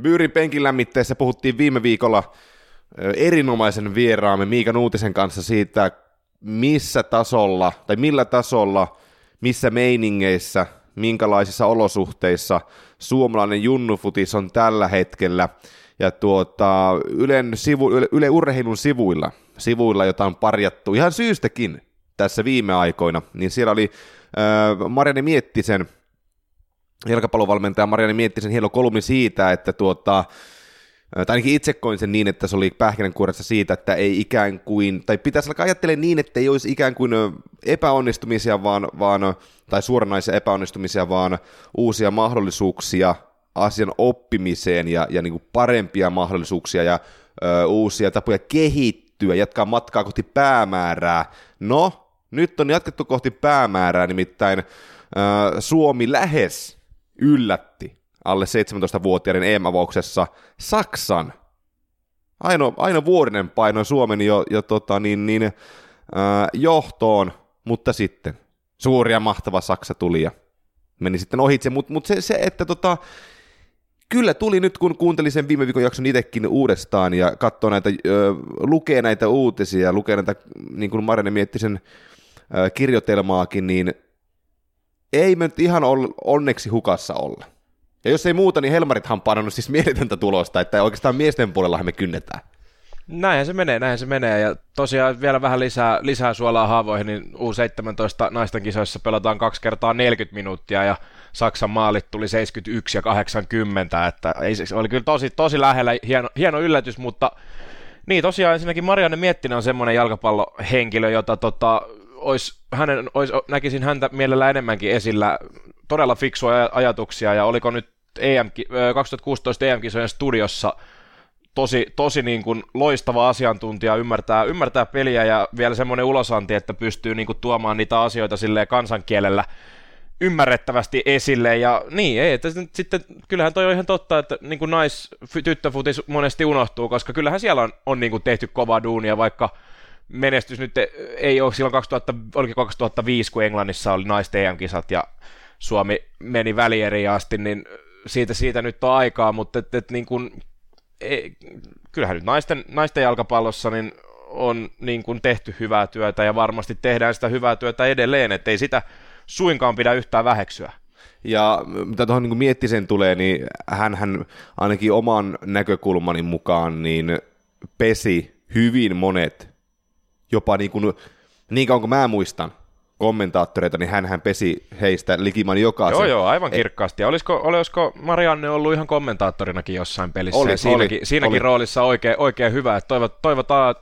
Byyrin penkin lämmitteessä puhuttiin viime viikolla erinomaisen vieraamme Miika Nuutisen kanssa siitä, missä tasolla tai millä tasolla, missä meiningeissä, minkälaisissa olosuhteissa suomalainen junnufutis on tällä hetkellä. Ja tuota, Ylen sivu, Yle, Urheilun sivuilla, sivuilla, jota on parjattu ihan syystäkin tässä viime aikoina, niin siellä oli äh, Marianne Miettisen, jalkapallovalmentaja Marianne Miettisen hieno kolumni siitä, että tuota, tai ainakin itse koin sen niin, että se oli pähkinänkuoressa siitä, että ei ikään kuin, tai pitäisi alkaa ajattelemaan niin, että ei olisi ikään kuin epäonnistumisia, vaan, vaan tai suoranaisia epäonnistumisia, vaan uusia mahdollisuuksia asian oppimiseen ja, ja niin kuin parempia mahdollisuuksia ja ö, uusia tapoja kehittyä, jatkaa matkaa kohti päämäärää. No, nyt on jatkettu kohti päämäärää, nimittäin ö, Suomi lähes yllätti alle 17-vuotiaiden EM-avauksessa Saksan. Aino, aino vuorinen paino Suomen jo, jo tota, niin, niin, ää, johtoon, mutta sitten suuri ja mahtava Saksa tuli ja meni sitten ohitse, mutta mut se, se, että tota, kyllä tuli nyt, kun kuuntelin sen viime viikon jakson itsekin uudestaan ja katsoo näitä, ö, lukee näitä uutisia lukee näitä, niin kuin Marjane mietti sen ö, kirjoitelmaakin, niin ei me nyt ihan onneksi hukassa olla. Ja jos ei muuta, niin Helmarithan on pannut siis mieletöntä tulosta, että oikeastaan miesten puolella me kynnetään. Näinhän se menee, näinhän se menee. Ja tosiaan vielä vähän lisää, lisää suolaa haavoihin, niin U17 naisten kisoissa pelataan kaksi kertaa 40 minuuttia ja Saksan maalit tuli 71 ja 80, että ei, se oli kyllä tosi, tosi lähellä, hieno, hieno yllätys, mutta niin tosiaan ensinnäkin Marianne Miettinen on semmoinen jalkapallohenkilö, jota tota, ois, hänen, ois, näkisin häntä mielellä enemmänkin esillä, todella fiksua ajatuksia. Ja oliko nyt EM, 2016 EM-kisojen studiossa tosi, tosi niin kuin loistava asiantuntija, ymmärtää, ymmärtää peliä ja vielä semmoinen ulosanti, että pystyy niin kuin tuomaan niitä asioita sille kansankielellä ymmärrettävästi esille, ja niin, ei, että sitten kyllähän toi on ihan totta, että niin kuin nais, tyttöfutis monesti unohtuu, koska kyllähän siellä on, on niin kuin tehty kova duunia, vaikka menestys nyt ei ole silloin 2000, oliko 2005, kun Englannissa oli naisten EM-kisat, ja Suomi meni välieriin asti, niin siitä, siitä nyt on aikaa, mutta et, et niin kuin, ei, kyllähän nyt naisten, naisten jalkapallossa niin on niin kuin tehty hyvää työtä ja varmasti tehdään sitä hyvää työtä edelleen, ettei sitä suinkaan pidä yhtään väheksyä. Ja mitä tuohon niin miettisen tulee, niin hän ainakin oman näkökulmani mukaan niin pesi hyvin monet, jopa niin, kuin, niin kauan kuin mä muistan, kommentaattoreita, niin hän pesi heistä likiman jokaisen. Joo, joo, aivan kirkkaasti. Ja olisiko, olisiko Marianne ollut ihan kommentaattorinakin jossain pelissä? Oli, siinäkin, oli, siinäkin oli. roolissa oikein, oikein hyvä. Että toivot, toivotaan,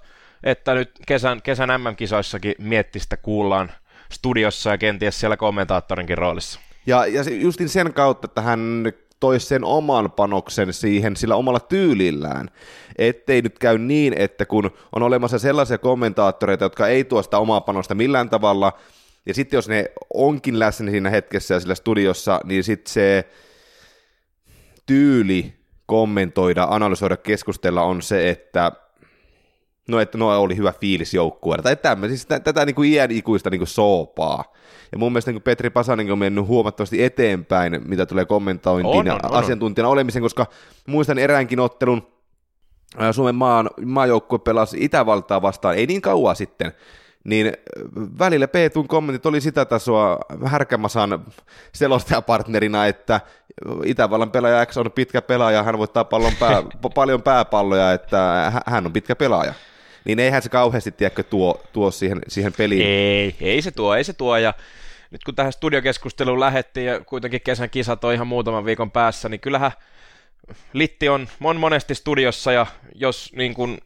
että nyt kesän, kesän MM-kisoissakin miettistä kuullaan studiossa ja kenties siellä kommentaattorinkin roolissa. Ja, ja justin sen kautta, että hän toi sen oman panoksen siihen sillä omalla tyylillään. Ettei nyt käy niin, että kun on olemassa sellaisia kommentaattoreita, jotka ei tuo sitä omaa panosta millään tavalla, ja sitten jos ne onkin läsnä siinä hetkessä ja sillä studiossa, niin sitten se tyyli kommentoida, analysoida, keskustella on se, että no, että no oli hyvä fiilis joukkueella. Tai tämmöinen, siis tätä niin kuin iän ikuista niin kuin soopaa. Ja mun mielestä niin Petri Pasanen on mennyt huomattavasti eteenpäin, mitä tulee kommentointiin on, ja on, asiantuntijana on. olemisen, koska muistan eräänkin ottelun, Suomen maan, maajoukkue pelasi Itävaltaa vastaan, ei niin kauan sitten, niin välillä Peetun kommentit oli sitä tasoa Härkämasan selostajapartnerina, että Itävallan pelaaja X on pitkä pelaaja, hän voittaa pallon pää, paljon pääpalloja, että hän on pitkä pelaaja. Niin eihän se kauheasti, tiedäkö, tuo, tuo siihen, siihen peliin. Ei, ei se tuo, ei se tuo, ja nyt kun tähän studiokeskusteluun lähettiin ja kuitenkin kesän kisat on ihan muutaman viikon päässä, niin kyllähän Litti on, on monesti studiossa ja jos niin kun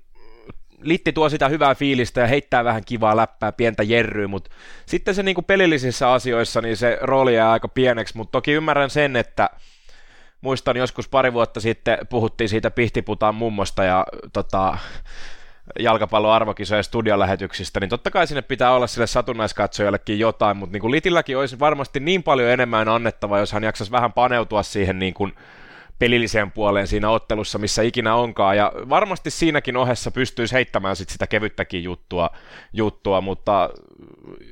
Litti tuo sitä hyvää fiilistä ja heittää vähän kivaa läppää, pientä jerryä, mutta sitten se niin kuin pelillisissä asioissa, niin se rooli jää aika pieneksi, mutta toki ymmärrän sen, että muistan joskus pari vuotta sitten puhuttiin siitä Pihtiputaan mummosta ja tota, jalkapallon arvokisojen studiolähetyksistä, niin totta kai sinne pitää olla sille satunnaiskatsojallekin jotain, mutta niin kuin Litilläkin olisi varmasti niin paljon enemmän annettava, jos hän jaksaisi vähän paneutua siihen niin kuin pelilliseen puoleen siinä ottelussa, missä ikinä onkaan, ja varmasti siinäkin ohessa pystyisi heittämään sit sitä kevyttäkin juttua, juttua, mutta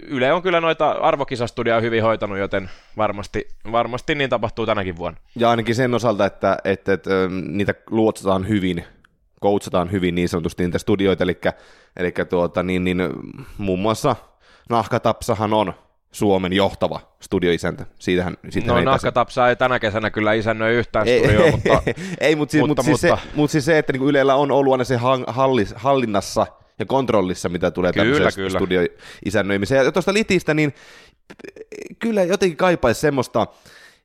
Yle on kyllä noita arvokisastudioja hyvin hoitanut, joten varmasti, varmasti niin tapahtuu tänäkin vuonna. Ja ainakin sen osalta, että, että, että niitä luotsataan hyvin, koutsataan hyvin niin sanotusti niitä studioita, eli, eli tuota, niin, niin, muun muassa Nahkatapsahan on Suomen johtava studioisäntä. Siitähän, siitähän no Nahkatapsa ei tänä kesänä kyllä isännöi yhtään studioa, mutta... ei, mutta, siis, mutta, mutta, siis mutta, se, mutta siis se, että niin Ylellä on ollut aina se hallis, hallinnassa ja kontrollissa, mitä tulee kyllä, kyllä. studioisännöimiseen. Ja tuosta Litistä, niin kyllä jotenkin kaipaisi semmoista,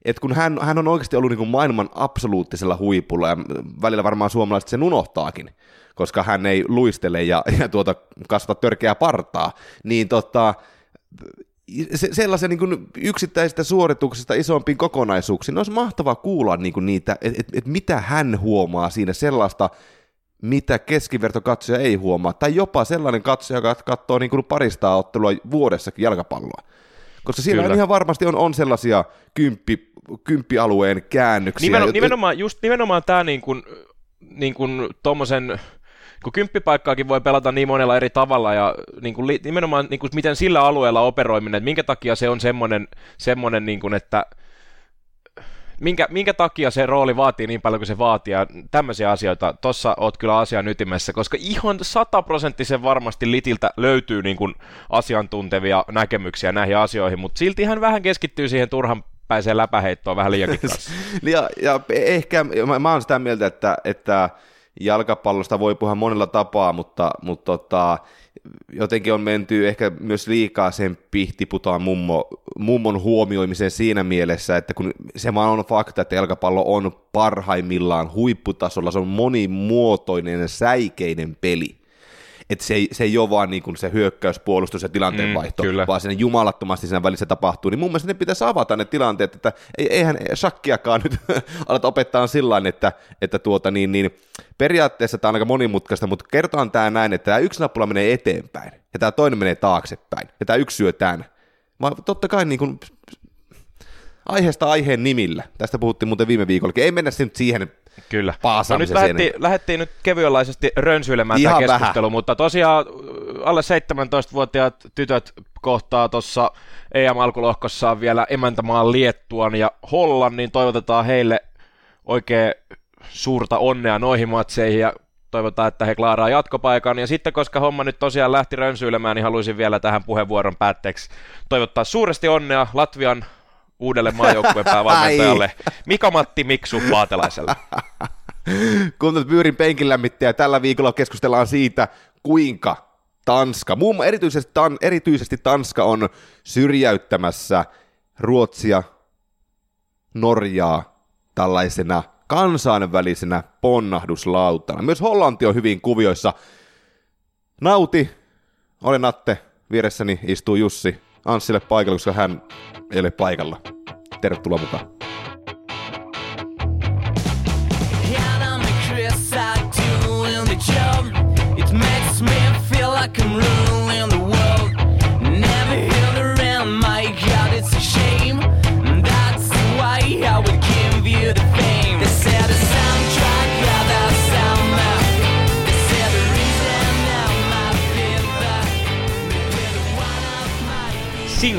että kun hän, hän on oikeasti ollut niin kuin maailman absoluuttisella huipulla, ja välillä varmaan suomalaiset sen unohtaakin, koska hän ei luistele ja, ja tuota, kasvata törkeää partaa, niin tota, se, sellaisen niin kuin yksittäisistä suorituksista isompiin kokonaisuuksiin, olisi mahtavaa kuulla niin kuin niitä, että et, et mitä hän huomaa siinä sellaista, mitä keskivertokatsoja ei huomaa, tai jopa sellainen katsoja, joka katsoo niin kuin parista ottelua vuodessakin jalkapalloa. Koska siellä on ihan varmasti on, on sellaisia kymppi, kymppialueen käännöksiä. Nimenomaan, nimenomaan, just nimenomaan tämä niin kuin, niin kuin tommosen kun kymppipaikkaakin voi pelata niin monella eri tavalla ja niin kuin, nimenomaan niin kuin, miten sillä alueella operoiminen, että minkä takia se on semmoinen, semmoinen niin kuin, että minkä, minkä takia se rooli vaatii niin paljon kuin se vaatii, ja tämmöisiä asioita, tossa oot kyllä asian ytimessä, koska ihan sataprosenttisen varmasti Litiltä löytyy niin kuin asiantuntevia näkemyksiä näihin asioihin, mutta silti hän vähän keskittyy siihen turhan päiseen läpäheittoon vähän liiankin kanssa. ja, ja ehkä, mä, mä oon sitä mieltä, että, että jalkapallosta voi puhua monella tapaa, mutta, mutta tota, jotenkin on menty ehkä myös liikaa sen pihtiputaan mummo, mummon huomioimiseen siinä mielessä, että kun se vaan on fakta, että jalkapallo on parhaimmillaan huipputasolla, se on monimuotoinen ja säikeinen peli että se ei, se ei ole vaan niin kuin se hyökkäys, puolustus ja tilanteenvaihto, mm, vaan siinä jumalattomasti siinä välissä tapahtuu, niin mun mielestä ne pitäisi avata ne tilanteet, että eihän shakkiakaan nyt aleta opettaa sillä että, että tuota niin, niin, periaatteessa tämä on aika monimutkaista, mutta kertaan tämä näin, että tämä yksi nappula menee eteenpäin ja tämä toinen menee taaksepäin ja tämä yksi syö tämän. Mä totta kai niin kuin, aiheesta aiheen nimillä. Tästä puhuttiin muuten viime viikolla. Ei mennä nyt siihen Kyllä. No nyt lähdettiin, lähdettiin nyt kevyenlaisesti rönsyilemään Ihan tämä keskustelu, vähän. mutta tosiaan alle 17-vuotiaat tytöt kohtaa tuossa EM-alkulohkossaan vielä emäntämaan Liettuan ja Hollannin. Toivotetaan heille oikein suurta onnea noihin matseihin ja toivotaan, että he klaaraa jatkopaikan. Ja sitten, koska homma nyt tosiaan lähti rönsyilemään, niin haluaisin vielä tähän puheenvuoron päätteeksi toivottaa suuresti onnea Latvian uudelle maajoukkueen päävalmentajalle Mika-Matti Miksu Vaatelaiselle. Kun Pyyrin penkilämmittäjä tällä viikolla keskustellaan siitä, kuinka Tanska, muun erityisesti, tan, erityisesti Tanska on syrjäyttämässä Ruotsia, Norjaa tällaisena kansainvälisenä ponnahduslautana. Myös Hollanti on hyvin kuvioissa. Nauti, olen Atte, vieressäni istuu Jussi, Anssille paikalla, koska hän ei ole paikalla. Tervetuloa mukaan. like I'm ruling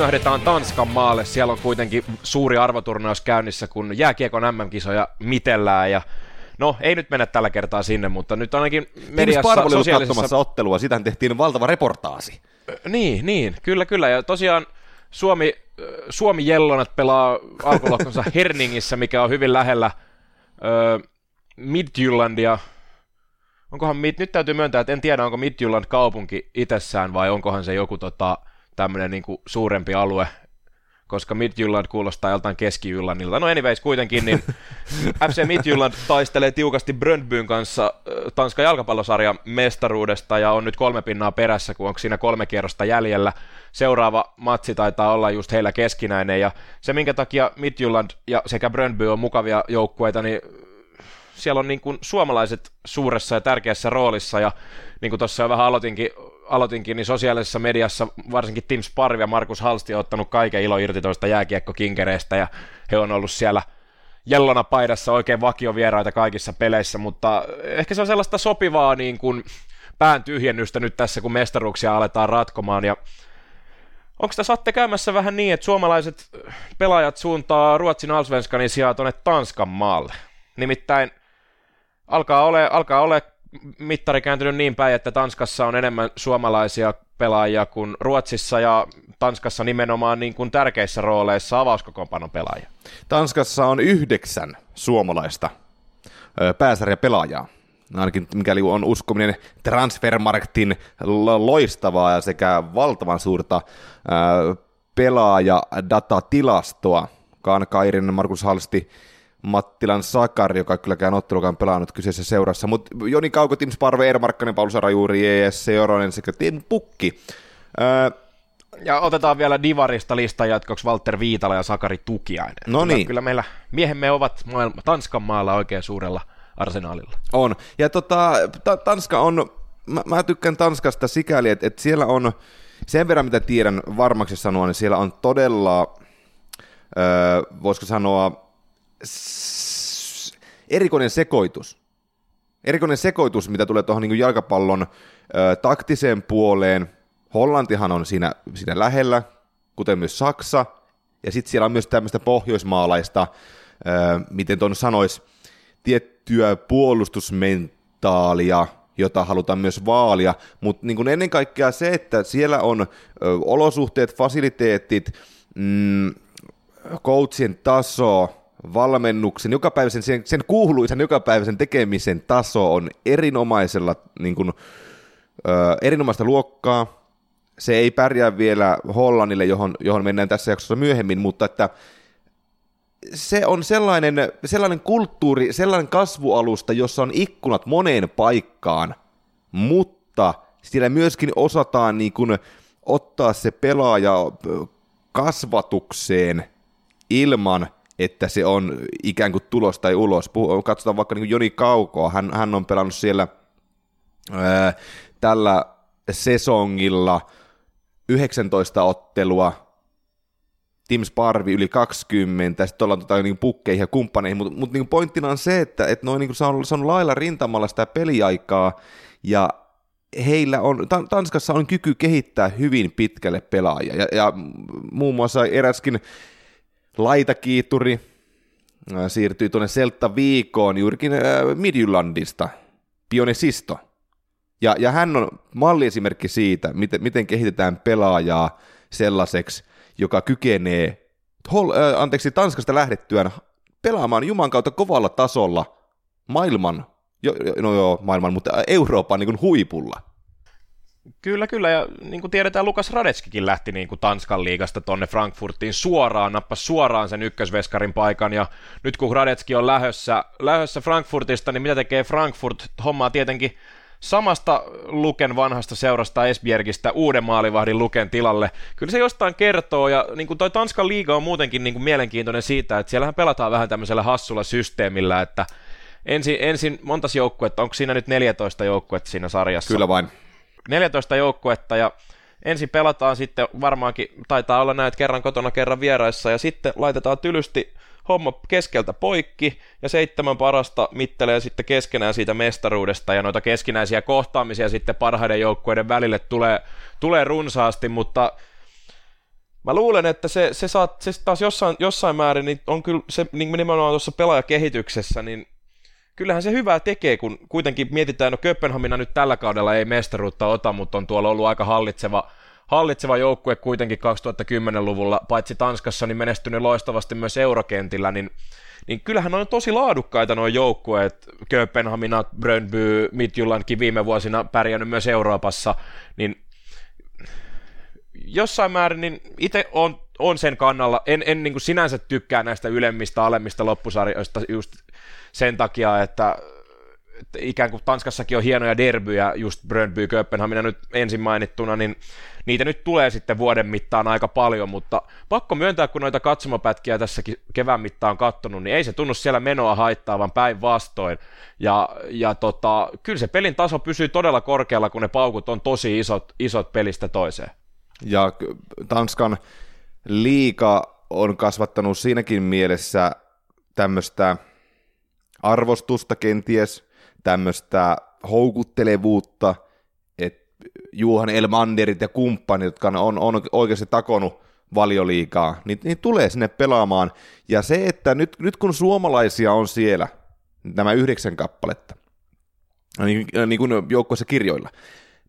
Singahdetaan Tanskan maalle. Siellä on kuitenkin suuri arvoturnaus käynnissä, kun jääkiekon MM-kisoja mitellään ja No, ei nyt mennä tällä kertaa sinne, mutta nyt ainakin mediassa sosiaalisessa... ottelua, sitähän tehtiin valtava reportaasi. Niin, niin, kyllä, kyllä. Ja tosiaan Suomi, Suomi Jellonat pelaa alkulohkonsa Herningissä, mikä on hyvin lähellä öö, Midjyllandia. Onkohan, nyt täytyy myöntää, että en tiedä, onko Midjylland kaupunki itsessään vai onkohan se joku tota, tämmöinen niin suurempi alue, koska Midjylland kuulostaa joltain keski-Jyllandilta. No anyways, kuitenkin, niin FC Midjylland taistelee tiukasti Brøndbyn kanssa Tanskan jalkapallosarjan mestaruudesta ja on nyt kolme pinnaa perässä, kun onko siinä kolme kierrosta jäljellä. Seuraava matsi taitaa olla just heillä keskinäinen ja se, minkä takia Midjylland ja sekä Brøndby on mukavia joukkueita, niin siellä on niin kuin suomalaiset suuressa ja tärkeässä roolissa ja niin kuin tuossa jo vähän aloitinkin, aloitinkin, niin sosiaalisessa mediassa varsinkin Tim Sparv ja Markus Halsti on ottanut kaiken ilo irti tuosta jääkiekkokinkereistä ja he on ollut siellä jellona paidassa oikein vakiovieraita kaikissa peleissä, mutta ehkä se on sellaista sopivaa niin kuin pään tyhjennystä nyt tässä, kun mestaruuksia aletaan ratkomaan, ja onko tässä Atte käymässä vähän niin, että suomalaiset pelaajat suuntaa Ruotsin Alsvenskanin sijaan tuonne Tanskan maalle? Nimittäin alkaa ole, alkaa ole mittari kääntynyt niin päin, että Tanskassa on enemmän suomalaisia pelaajia kuin Ruotsissa ja Tanskassa nimenomaan niin kuin tärkeissä rooleissa avauskokoonpanon pelaajia. Tanskassa on yhdeksän suomalaista pääsarja pelaajaa. Ainakin mikäli on uskominen Transfermarktin loistavaa ja sekä valtavan suurta pelaaja-datatilastoa. Kaan Kairin, Markus Halsti, Mattilan Sakari, joka kylläkään ottelukaan pelannut kyseisessä seurassa, mutta Joni Kauko, Tim Sparve, Eero Markkanen, Paul Sarajuuri, ES Seoronen sekä Tim Pukki. Öö, ja otetaan vielä Divarista listan jatkoksi Walter Viitala ja Sakari Tukiainen. No niin. Kyllä meillä miehemme ovat maailma, Tanskan maalla oikein suurella arsenaalilla. On. Ja tota, ta- Tanska on, mä, mä tykkään Tanskasta sikäli, että, että siellä on, sen verran mitä tiedän varmaksi sanoa, niin siellä on todella, öö, voisiko sanoa, erikoinen sekoitus. Erikoinen sekoitus, mitä tulee tuohon niin jalkapallon ö, taktiseen puoleen. Hollantihan on siinä, siinä lähellä, kuten myös Saksa. Ja sitten siellä on myös tämmöistä pohjoismaalaista, ö, miten tuon sanoisi, tiettyä puolustusmentaalia, jota halutaan myös vaalia, mutta niin ennen kaikkea se, että siellä on ö, olosuhteet, fasiliteetit, mm, coachien taso, valmennuksen, jokapäiväisen, sen, sen kuuluisen jokapäiväisen tekemisen taso on erinomaisella, niin kuin, ö, erinomaista luokkaa. Se ei pärjää vielä Hollannille, johon, johon mennään tässä jaksossa myöhemmin, mutta että se on sellainen, sellainen kulttuuri, sellainen kasvualusta, jossa on ikkunat moneen paikkaan, mutta siellä myöskin osataan niin kuin ottaa se pelaaja kasvatukseen ilman – että se on ikään kuin tulos tai ulos. Katsotaan vaikka niin Joni Kaukoa, hän, hän on pelannut siellä ää, tällä sesongilla 19 ottelua, Tim Sparvi yli 20, sitten ollaan tota, niin pukkeihin ja kumppaneihin, mutta mut, niin pointtina on se, että et noin niin saanut, saanut lailla rintamalla sitä peliaikaa, ja heillä on, Tanskassa on kyky kehittää hyvin pitkälle pelaajia, ja, ja muun muassa eräskin laitakiituri siirtyi tuonne Seltta Viikoon juurikin Midjyllandista, Pionesisto. Ja, ja hän on malliesimerkki siitä, miten, miten kehitetään pelaajaa sellaiseksi, joka kykenee hol, äh, anteeksi, Tanskasta lähdettyään pelaamaan Juman kautta kovalla tasolla maailman, jo, no joo, maailman, mutta Euroopan niin huipulla. Kyllä, kyllä, ja niin kuin tiedetään, Lukas Radetskikin lähti niin kuin Tanskan liigasta tonne Frankfurtiin suoraan, nappasi suoraan sen ykkösveskarin paikan, ja nyt kun Radetski on lähössä, lähössä Frankfurtista, niin mitä tekee Frankfurt? Hommaa tietenkin samasta Luken vanhasta seurasta Esbjergistä uuden maalivahdin Luken tilalle. Kyllä se jostain kertoo, ja niin kuin toi Tanskan liiga on muutenkin niin kuin mielenkiintoinen siitä, että siellähän pelataan vähän tämmöisellä hassulla systeemillä, että ensin, ensin montas joukkuetta, onko siinä nyt 14 joukkuetta siinä sarjassa? Kyllä vain 14 joukkuetta ja ensin pelataan sitten varmaankin, taitaa olla näet kerran kotona kerran vieraissa ja sitten laitetaan tylysti homma keskeltä poikki ja seitsemän parasta mittelee sitten keskenään siitä mestaruudesta ja noita keskinäisiä kohtaamisia sitten parhaiden joukkueiden välille tulee, tulee runsaasti, mutta Mä luulen, että se, se, saat, se taas jossain, jossain määrin niin on kyllä se niin nimenomaan tuossa pelaajakehityksessä, niin kyllähän se hyvää tekee, kun kuitenkin mietitään, no Kööpenhamina nyt tällä kaudella ei mestaruutta ota, mutta on tuolla ollut aika hallitseva, hallitseva joukkue kuitenkin 2010-luvulla, paitsi Tanskassa, niin menestynyt loistavasti myös eurokentillä, niin, niin kyllähän on tosi laadukkaita nuo joukkueet, Kööpenhamina, Brøndby, Midtjyllandkin viime vuosina pärjännyt myös Euroopassa, niin jossain määrin niin itse on, on sen kannalla, en, en niin kuin sinänsä tykkää näistä ylemmistä, alemmista loppusarjoista just sen takia, että, että ikään kuin Tanskassakin on hienoja derbyjä, just Brøndby, Kööpenhamina nyt ensin mainittuna, niin niitä nyt tulee sitten vuoden mittaan aika paljon, mutta pakko myöntää, kun noita katsomapätkiä tässäkin kevään mittaan kattonut, niin ei se tunnu siellä menoa haittaavan päinvastoin. Ja, ja tota, kyllä se pelin taso pysyy todella korkealla, kun ne paukut on tosi isot, isot pelistä toiseen. Ja Tanskan liika on kasvattanut siinäkin mielessä tämmöistä arvostusta kenties, tämmöistä houkuttelevuutta, että Juhan Elmanderit ja kumppanit, jotka on, on oikeasti takonut valioliikaa, niin, niin tulee sinne pelaamaan. Ja se, että nyt, nyt kun suomalaisia on siellä, nämä yhdeksän kappaletta, niin, niin kuin joukkoissa kirjoilla,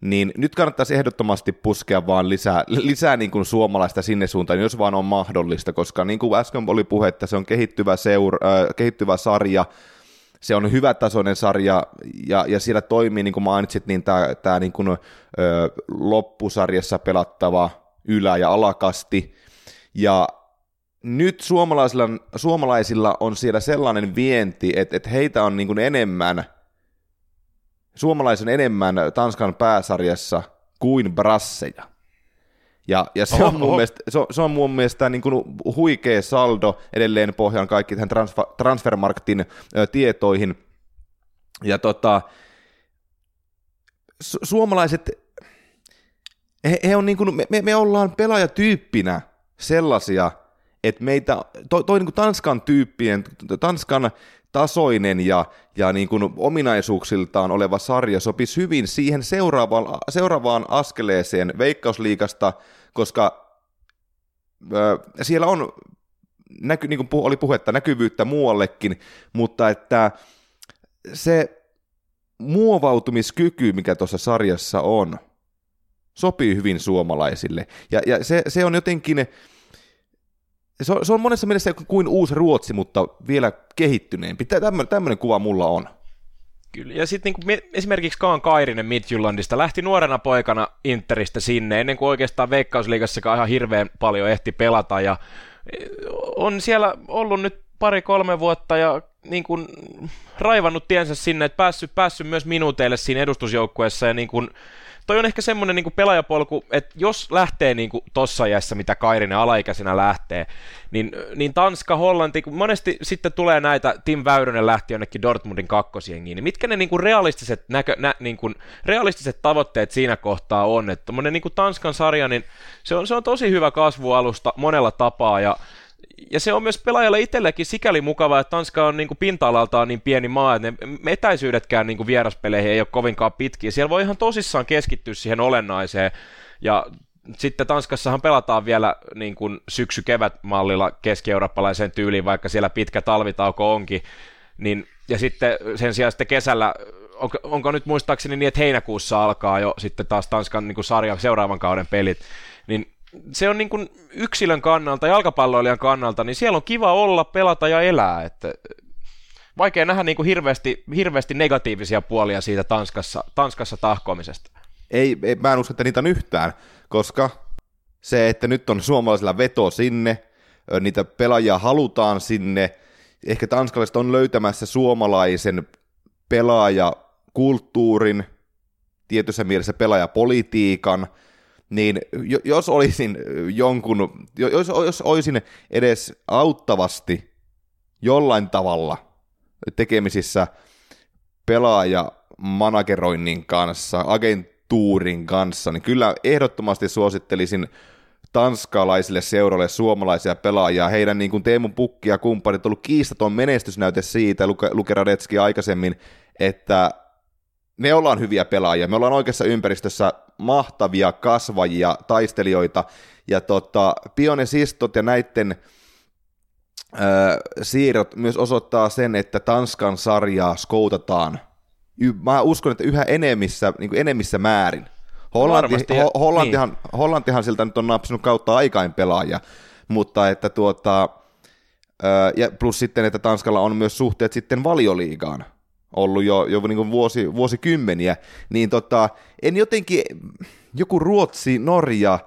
niin nyt kannattaisi ehdottomasti puskea vaan lisää, lisää niin kuin suomalaista sinne suuntaan, jos vaan on mahdollista, koska niin kuin äsken oli puhe, että se on kehittyvä, seura, äh, kehittyvä sarja, se on hyvätasoinen sarja, ja, ja siellä toimii, niin kuin mainitsit, niin tämä, tämä niin kuin, ö, loppusarjassa pelattava ylä- ja alakasti, ja nyt suomalaisilla, suomalaisilla on siellä sellainen vienti, että, että heitä on niin kuin enemmän – suomalaisen enemmän Tanskan pääsarjassa kuin brasseja. Ja, ja se, on mun mielestä, se, on, se on mun mielestä niin kuin huikea saldo edelleen pohjan kaikki tähän transfer, Transfermarktin ö, tietoihin. Ja tota, su- suomalaiset, he, he on niin kuin, me, me ollaan pelaajatyyppinä sellaisia, että meitä, toi, toi niin kuin Tanskan tyyppien, Tanskan tasoinen ja, ja niin kuin ominaisuuksiltaan oleva sarja sopisi hyvin siihen seuraavaan, seuraavaan askeleeseen Veikkausliigasta, koska ö, siellä on, näky, niin kuin oli puhetta, näkyvyyttä muuallekin, mutta että se muovautumiskyky, mikä tuossa sarjassa on, sopii hyvin suomalaisille. Ja, ja se, se on jotenkin se on, se on monessa mielessä kuin uusi Ruotsi, mutta vielä kehittyneempi. Tämmöinen, kuva mulla on. Kyllä, ja sitten niin esimerkiksi Kaan Kairinen Midjyllandista lähti nuorena poikana Interistä sinne, ennen kuin oikeastaan Veikkausliigassakaan ihan hirveän paljon ehti pelata, ja e, on siellä ollut nyt pari-kolme vuotta ja niin kuin raivannut tiensä sinne, että päässyt, päässyt myös minuuteille siinä edustusjoukkueessa ja niin kuin, toi on ehkä semmoinen niin pelaajapolku, että jos lähtee niin kuin tossa jässä, mitä Kairinen alaikäisenä lähtee, niin, niin Tanska, Hollanti, kun monesti sitten tulee näitä, Tim Väyrynen lähti jonnekin Dortmundin kakkosjengiin, niin mitkä ne niin kuin realistiset, näkö, nä, niin kuin realistiset tavoitteet siinä kohtaa on, että niin kuin Tanskan sarja, niin se on, se on tosi hyvä kasvualusta monella tapaa, ja ja se on myös pelaajalle itsellekin sikäli mukavaa, että Tanska on niin kuin pinta-alaltaan niin pieni maa, että ne etäisyydetkään niin kuin vieraspeleihin ei ole kovinkaan pitkiä. Siellä voi ihan tosissaan keskittyä siihen olennaiseen. Ja sitten Tanskassahan pelataan vielä niin kuin syksy-kevät-mallilla keski-eurooppalaiseen tyyliin, vaikka siellä pitkä talvitauko onkin. Niin, ja sitten sen sijaan sitten kesällä, onko, onko nyt muistaakseni niin, että heinäkuussa alkaa jo sitten taas Tanskan niin kuin sarjan seuraavan kauden pelit, niin se on niin kuin yksilön kannalta, jalkapalloilijan kannalta, niin siellä on kiva olla, pelata ja elää. Että vaikea nähdä niin kuin hirveästi, hirveästi negatiivisia puolia siitä Tanskassa, Tanskassa tahkoamisesta. Ei, ei, mä en usko, että niitä on yhtään, koska se, että nyt on suomalaisilla veto sinne, niitä pelaajia halutaan sinne, ehkä tanskalaiset on löytämässä suomalaisen pelaajakulttuurin, tietyssä mielessä pelaajapolitiikan, niin jos olisin jonkun, jos, jos olisin edes auttavasti jollain tavalla tekemisissä pelaaja manageroinnin kanssa, agentuurin kanssa, niin kyllä ehdottomasti suosittelisin tanskalaisille seuroille suomalaisia pelaajia. Heidän niin kuin Teemu Pukki ja kumppanit on ollut kiistaton menestysnäyte siitä, Luke, Luke Radetski aikaisemmin, että me ollaan hyviä pelaajia, me ollaan oikeassa ympäristössä mahtavia kasvajia, taistelijoita, ja tota, pionesistot ja näiden ö, siirrot myös osoittaa sen, että Tanskan sarjaa skoutataan. Mä uskon, että yhä enemmissä, niin enemmissä määrin. Hollanti, ho, Hollantihan, niin. Hollantihan siltä nyt on napsinut kautta aikain pelaajia, mutta että tuota, ja plus sitten, että Tanskalla on myös suhteet sitten valioliigaan ollut jo, jo niin vuosi, vuosikymmeniä, niin tota, en jotenkin, joku Ruotsi, Norja,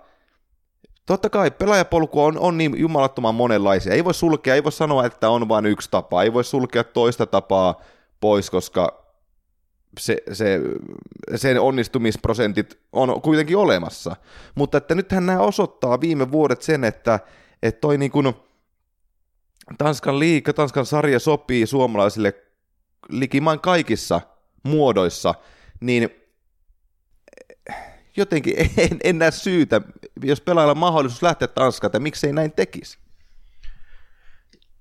totta kai pelaajapolku on, on niin jumalattoman monenlaisia, ei voi sulkea, ei voi sanoa, että on vain yksi tapa, ei voi sulkea toista tapaa pois, koska se, se, sen onnistumisprosentit on kuitenkin olemassa. Mutta että nythän nämä osoittaa viime vuodet sen, että, että toi niin kuin Tanskan liiga, Tanskan sarja sopii suomalaisille likimain kaikissa muodoissa, niin jotenkin en, en näe syytä, jos pelaajalla on mahdollisuus lähteä Tanskaan, että miksei näin tekisi.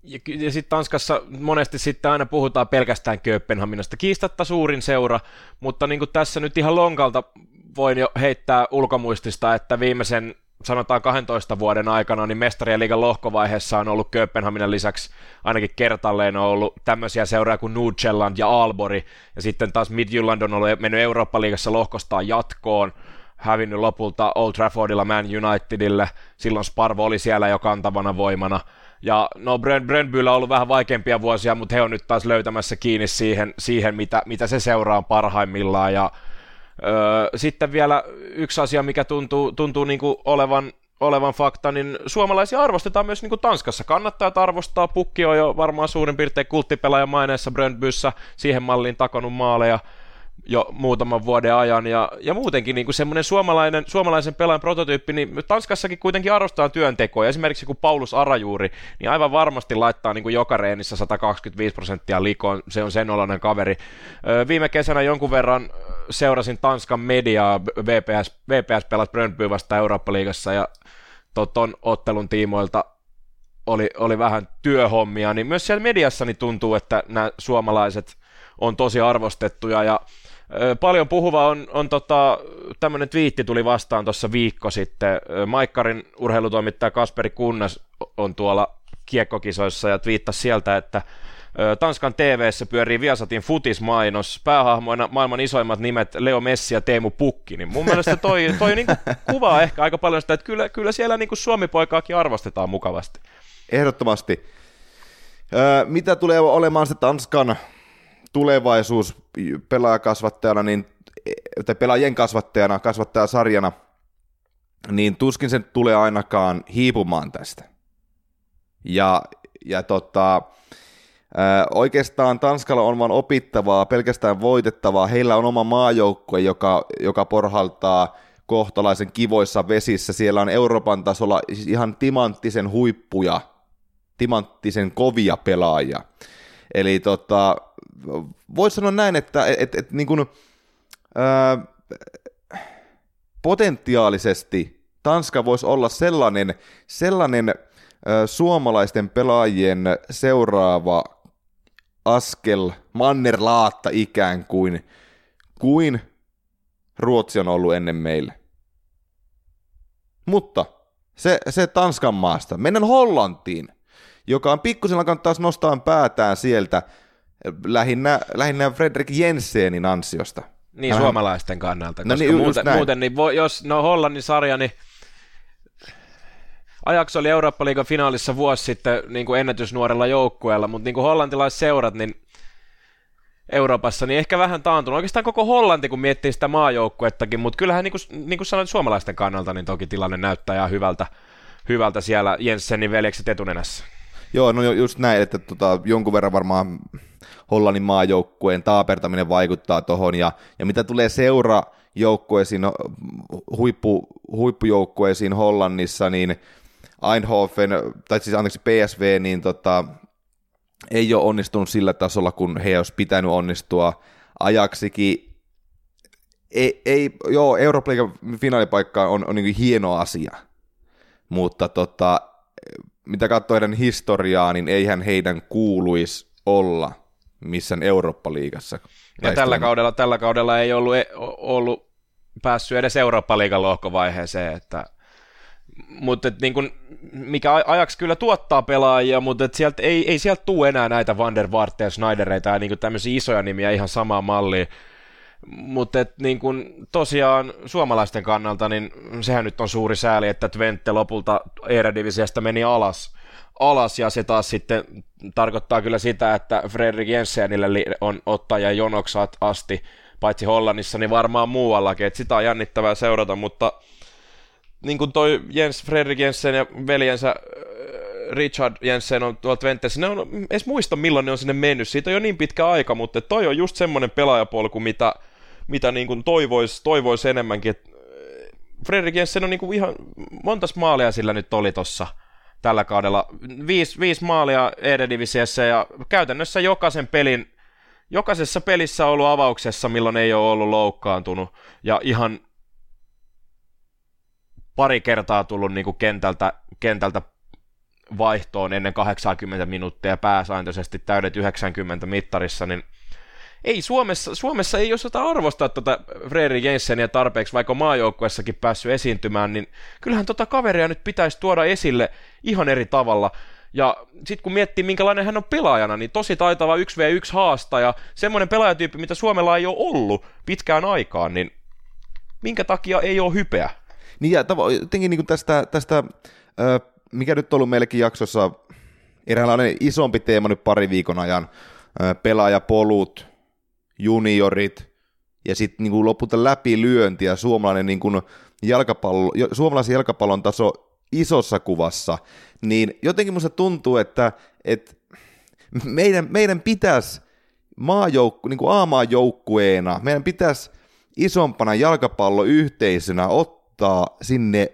ja, ja sitten Tanskassa monesti sitten aina puhutaan pelkästään Kööpenhaminasta. Kiistatta suurin seura, mutta niin tässä nyt ihan lonkalta voin jo heittää ulkomuistista, että viimeisen sanotaan 12 vuoden aikana, niin mestarien liigan lohkovaiheessa on ollut Kööpenhaminan lisäksi ainakin kertalleen on ollut tämmöisiä seuraa kuin Nordjylland ja Aalbori, ja sitten taas Midjylland on ollut mennyt Eurooppa-liigassa lohkostaan jatkoon, hävinnyt lopulta Old Traffordilla Man Unitedille, silloin Sparvo oli siellä jo kantavana voimana, ja no Brøndbyllä on ollut vähän vaikeampia vuosia, mutta he on nyt taas löytämässä kiinni siihen, siihen mitä, mitä se seuraa parhaimmillaan, ja sitten vielä yksi asia, mikä tuntuu, tuntuu niin kuin olevan, olevan fakta, niin suomalaisia arvostetaan myös niin kuin Tanskassa. Kannattajat arvostaa, Pukki on jo varmaan suurin piirtein kulttipelaaja maineessa Bröndbyssä, siihen malliin takonut maaleja jo muutaman vuoden ajan, ja, ja muutenkin niin kuin semmoinen suomalainen, suomalaisen pelaajan prototyyppi, niin Tanskassakin kuitenkin arvostetaan työntekoa, esimerkiksi kun Paulus Arajuuri, niin aivan varmasti laittaa niin kuin joka reenissä 125 prosenttia likoon, se on sen oloinen kaveri. Viime kesänä jonkun verran seurasin Tanskan mediaa, VPS, VPS pelasi Brøndby vasta Eurooppa-liigassa, ja ton ottelun tiimoilta oli, oli vähän työhommia, niin myös siellä mediassa niin tuntuu, että nämä suomalaiset on tosi arvostettuja, ja Paljon puhuva on, on tota, tämmöinen twiitti tuli vastaan tuossa viikko sitten. Maikkarin urheilutoimittaja Kasperi Kunnas on tuolla kiekkokisoissa ja twiittasi sieltä, että Tanskan TV-ssä pyörii Viasatin futismainos, päähahmoina maailman isoimmat nimet Leo Messi ja Teemu Pukki, niin mun mielestä toi, toi niinku kuvaa ehkä aika paljon sitä, että kyllä, kyllä siellä niinku Suomi-poikaakin arvostetaan mukavasti. Ehdottomasti. Öö, mitä tulee olemaan se Tanskan tulevaisuus pelaajakasvattajana, niin, tai pelaajien kasvattajana, kasvattajasarjana, niin tuskin se tulee ainakaan hiipumaan tästä. Ja, ja tota, oikeastaan Tanskalla on vain opittavaa, pelkästään voitettavaa. Heillä on oma maajoukkue, joka, joka porhaltaa kohtalaisen kivoissa vesissä. Siellä on Euroopan tasolla siis ihan timanttisen huippuja, timanttisen kovia pelaajia. Eli tota, voisi sanoa näin, että et, et, et, niin kuin, ää, potentiaalisesti Tanska voisi olla sellainen, sellainen ää, suomalaisten pelaajien seuraava askel, mannerlaatta ikään kuin, kuin Ruotsi on ollut ennen meille. Mutta se, se Tanskan maasta. Mennään Hollantiin, joka on pikkusen alkanut taas nostaa päätään sieltä lähinnä, lähinnä Fredrik Jensenin ansiosta. Niin, Hän... suomalaisten kannalta, no koska niin, muuten, muuten niin voi, jos no Hollannin sarja, niin Ajax oli Eurooppa-liigan finaalissa vuosi sitten niin kuin ennätysnuorella joukkueella, mutta niin kuin hollantilaisseurat, niin Euroopassa, niin ehkä vähän taantunut. Oikeastaan koko Hollanti, kun miettii sitä maajoukkuettakin, mutta kyllähän niin kuin, niin kuin sanoit suomalaisten kannalta, niin toki tilanne näyttää ihan hyvältä, hyvältä siellä Jensenin veljekset etunenässä. Joo, no just näin, että tota, jonkun verran varmaan Hollannin maajoukkueen taapertaminen vaikuttaa tuohon, ja, ja mitä tulee seura joukkueisiin, no, huippu, huippujoukkueisiin Hollannissa, niin Eindhoven, tai siis anteeksi PSV, niin tota, ei ole onnistunut sillä tasolla, kun he olisi pitänyt onnistua. Ajaksikin ei, ei joo, Euroopan finaalipaikka on, on niin hieno asia, mutta tota, mitä katsoo heidän historiaa, niin eihän heidän kuuluisi olla missään Eurooppa-liigassa. Ja tällä kaudella, tällä kaudella ei ollut, e- ollut päässyt edes Eurooppa-liigan lohkovaiheeseen, että mutta niin kun, mikä ajaksi kyllä tuottaa pelaajia, mutta sieltä ei, ei sieltä tule enää näitä Van der Vaart ja Schneidereita ja niin tämmöisiä isoja nimiä ihan samaa mallia. Mutta niin kun, tosiaan suomalaisten kannalta, niin sehän nyt on suuri sääli, että Twente lopulta Eredivisiasta meni alas, alas ja se taas sitten tarkoittaa kyllä sitä, että Fredrik Jensenille on ottaja jonoksat asti, paitsi Hollannissa, niin varmaan muuallakin, että sitä on jännittävää seurata, mutta niin kuin toi Jens Fredrik Jensen ja veljensä äh, Richard Jensen on tuolta Twentessä, ne on edes muista milloin ne on sinne mennyt, siitä on jo niin pitkä aika, mutta toi on just semmoinen pelaajapolku, mitä, mitä niin kuin toivoisi toivois enemmänkin, äh, Fredrik Jensen on niin kuin ihan, montas maalia sillä nyt oli tossa tällä kaudella, viisi, viisi maalia Eredivisiossa ja käytännössä jokaisen pelin, jokaisessa pelissä on ollut avauksessa, milloin ei ole ollut loukkaantunut. Ja ihan pari kertaa tullut niin kuin kentältä, kentältä vaihtoon ennen 80 minuuttia pääsääntöisesti täydet 90 mittarissa, niin ei Suomessa, Suomessa ei osata arvostaa tuota Frederik Jenseniä tarpeeksi, vaikka maajoukkuessakin päässyt esiintymään, niin kyllähän tota kaveria nyt pitäisi tuoda esille ihan eri tavalla. Ja sitten kun miettii, minkälainen hän on pelaajana, niin tosi taitava 1v1 haastaja, semmoinen pelaajatyyppi, mitä Suomella ei ole ollut pitkään aikaan, niin minkä takia ei ole hypeä? Niin ja tavo- jotenkin niin tästä, tästä ö, mikä nyt on ollut meillekin jaksossa eräänlainen isompi teema nyt pari viikon ajan, ö, pelaajapolut, juniorit ja sitten niin lopulta läpilyönti ja suomalainen niin kuin jalkapallo, suomalaisen jalkapallon taso isossa kuvassa, niin jotenkin musta tuntuu, että, että meidän, meidän pitäisi maajoukku, niin A-maajoukkueena, meidän pitäisi isompana jalkapalloyhteisönä ottaa sinne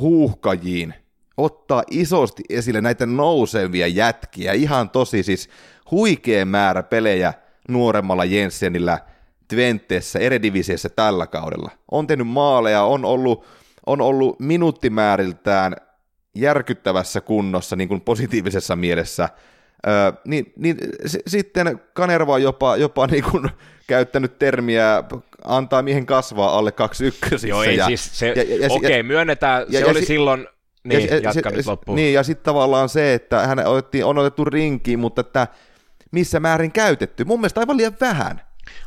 huuhkajiin, ottaa isosti esille näitä nousevia jätkiä, ihan tosi siis huikea määrä pelejä nuoremmalla Jensenillä Twenteessä, Eredivisiessä tällä kaudella. On tehnyt maaleja, on ollut, on ollut minuuttimääriltään järkyttävässä kunnossa niin kuin positiivisessa mielessä. Öö, niin, niin s- sitten Kanerva on jopa, jopa niin kuin käyttänyt termiä antaa miehen kasvaa alle kaksi ykkösissä. Joo, ei ja, siis se, ja, ja, okei, okay, myönnetään, ja, se ja, oli si- silloin, niin, ja, jatka se, nyt loppuun. Niin, ja sitten tavallaan se, että hän otettiin, on otettu rinkiin, mutta että missä määrin käytetty. Mun mielestä aivan liian vähän.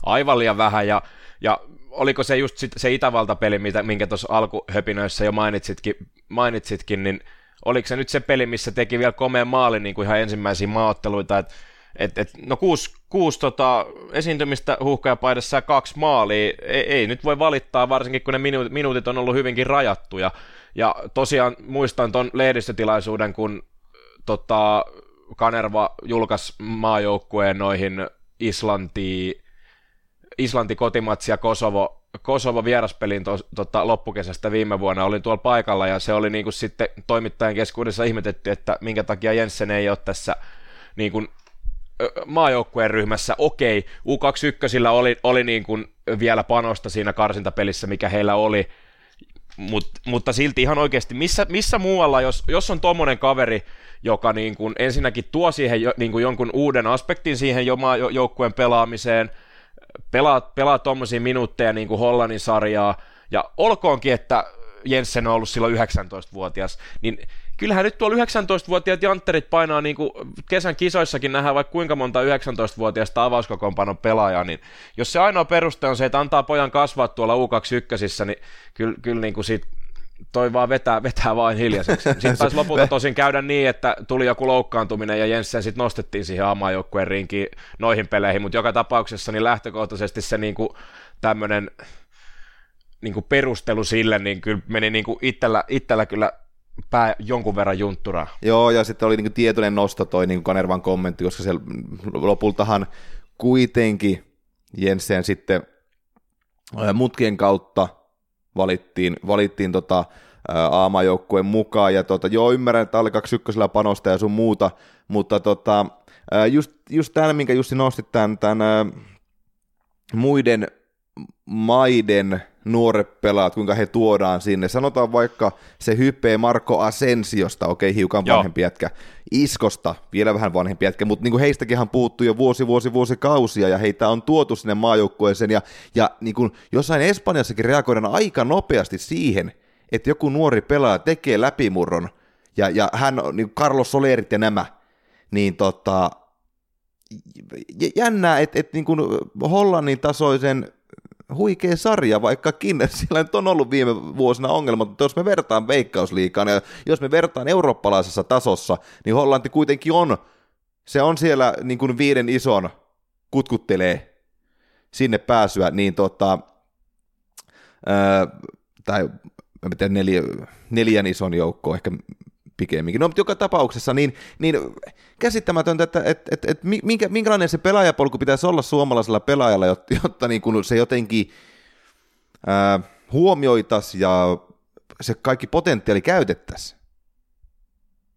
Aivan liian vähän, ja, ja oliko se just sit, se Itävalta-peli, mitä, minkä tuossa alkuhöpinöissä jo mainitsitkin, mainitsitkin, niin oliko se nyt se peli, missä teki vielä komeen maalin niin kuin ihan ensimmäisiä maaotteluita, että et, et, no kuusi, kuusi tota, esiintymistä huuhkajapaidassa ja kaksi maalia, ei, ei, nyt voi valittaa, varsinkin kun ne minuutit, minuutit on ollut hyvinkin rajattuja. Ja tosiaan muistan tuon lehdistötilaisuuden, kun tota, Kanerva julkaisi maajoukkueen noihin Islantiin, Islanti kotimatsi ja Kosovo, Kosovo vieraspelin to, tota, loppukesästä viime vuonna, olin tuolla paikalla ja se oli niin kuin sitten toimittajan keskuudessa ihmetetty, että minkä takia Jensen ei ole tässä niin kuin maajoukkueen ryhmässä, okei, U21 oli, oli niin kuin vielä panosta siinä karsintapelissä, mikä heillä oli, Mut, mutta silti ihan oikeasti, missä, missä muualla, jos, jos on tuommoinen kaveri, joka niin kuin ensinnäkin tuo siihen jo, niin kuin jonkun uuden aspektin siihen jo maajoukkueen pelaamiseen, pelaa, pelaa tuommoisia minuutteja niin kuin Hollannin sarjaa, ja olkoonkin, että Jensen on ollut silloin 19-vuotias, niin kyllähän nyt tuolla 19-vuotiaat jantterit painaa niin kuin kesän kisoissakin nähdään vaikka kuinka monta 19-vuotiaista avauskokoonpanon pelaajaa, niin jos se ainoa peruste on se, että antaa pojan kasvaa tuolla U21, niin kyllä, kyllä niin kuin siitä toi vaan vetää, vetää vain hiljaiseksi. Sitten taisi lopulta tosin käydä niin, että tuli joku loukkaantuminen ja Jensen sitten nostettiin siihen amajoukkueen rinkiin noihin peleihin, mutta joka tapauksessa niin lähtökohtaisesti se niinku tämmöinen niinku perustelu sille, niin kyllä meni niinku itsellä, itsellä kyllä pää jonkun verran juntturaa. Joo, ja sitten oli niinku tietoinen nosto toi niinku Kanervan kommentti, koska siellä lopultahan kuitenkin Jensen sitten mutkien kautta valittiin, valittiin tota, aamajoukkueen mukaan, ja tota, joo, ymmärrän, että alle 21 panosta ja sun muuta, mutta tota, just, just tämän, minkä Jussi nostit tämän, tämän muiden maiden nuoret pelaat, kuinka he tuodaan sinne. Sanotaan vaikka se hyppee Marko Asensiosta, okei okay, hiukan Joo. vanhempi jätkä, Iskosta, vielä vähän vanhempi jätkä, mutta niin heistäkin puuttuu jo vuosi, vuosi, vuosi kausia ja heitä on tuotu sinne maajoukkueeseen ja, ja niin kuin jossain Espanjassakin reagoidaan aika nopeasti siihen, että joku nuori pelaaja tekee läpimurron ja, ja hän, niin Carlos Solerit ja nämä, niin tota, jännää, että et niin Hollannin tasoisen huikea sarja, vaikkakin siellä nyt on ollut viime vuosina ongelmat, mutta jos me vertaan veikkausliikaan ja jos me vertaan eurooppalaisessa tasossa, niin Hollanti kuitenkin on, se on siellä niin kuin viiden ison kutkuttelee sinne pääsyä, niin tota, ää, tai mä tiedän, neljä, neljän ison joukkoa, ehkä pikemminkin. No, mutta joka tapauksessa niin, niin käsittämätöntä, että että että että minkä, minkälainen se pelaajapolku pitäisi olla suomalaisella pelaajalla, jotta, jotta niin kuin se jotenkin ää, huomioitaisiin ja se kaikki potentiaali käytettäisiin.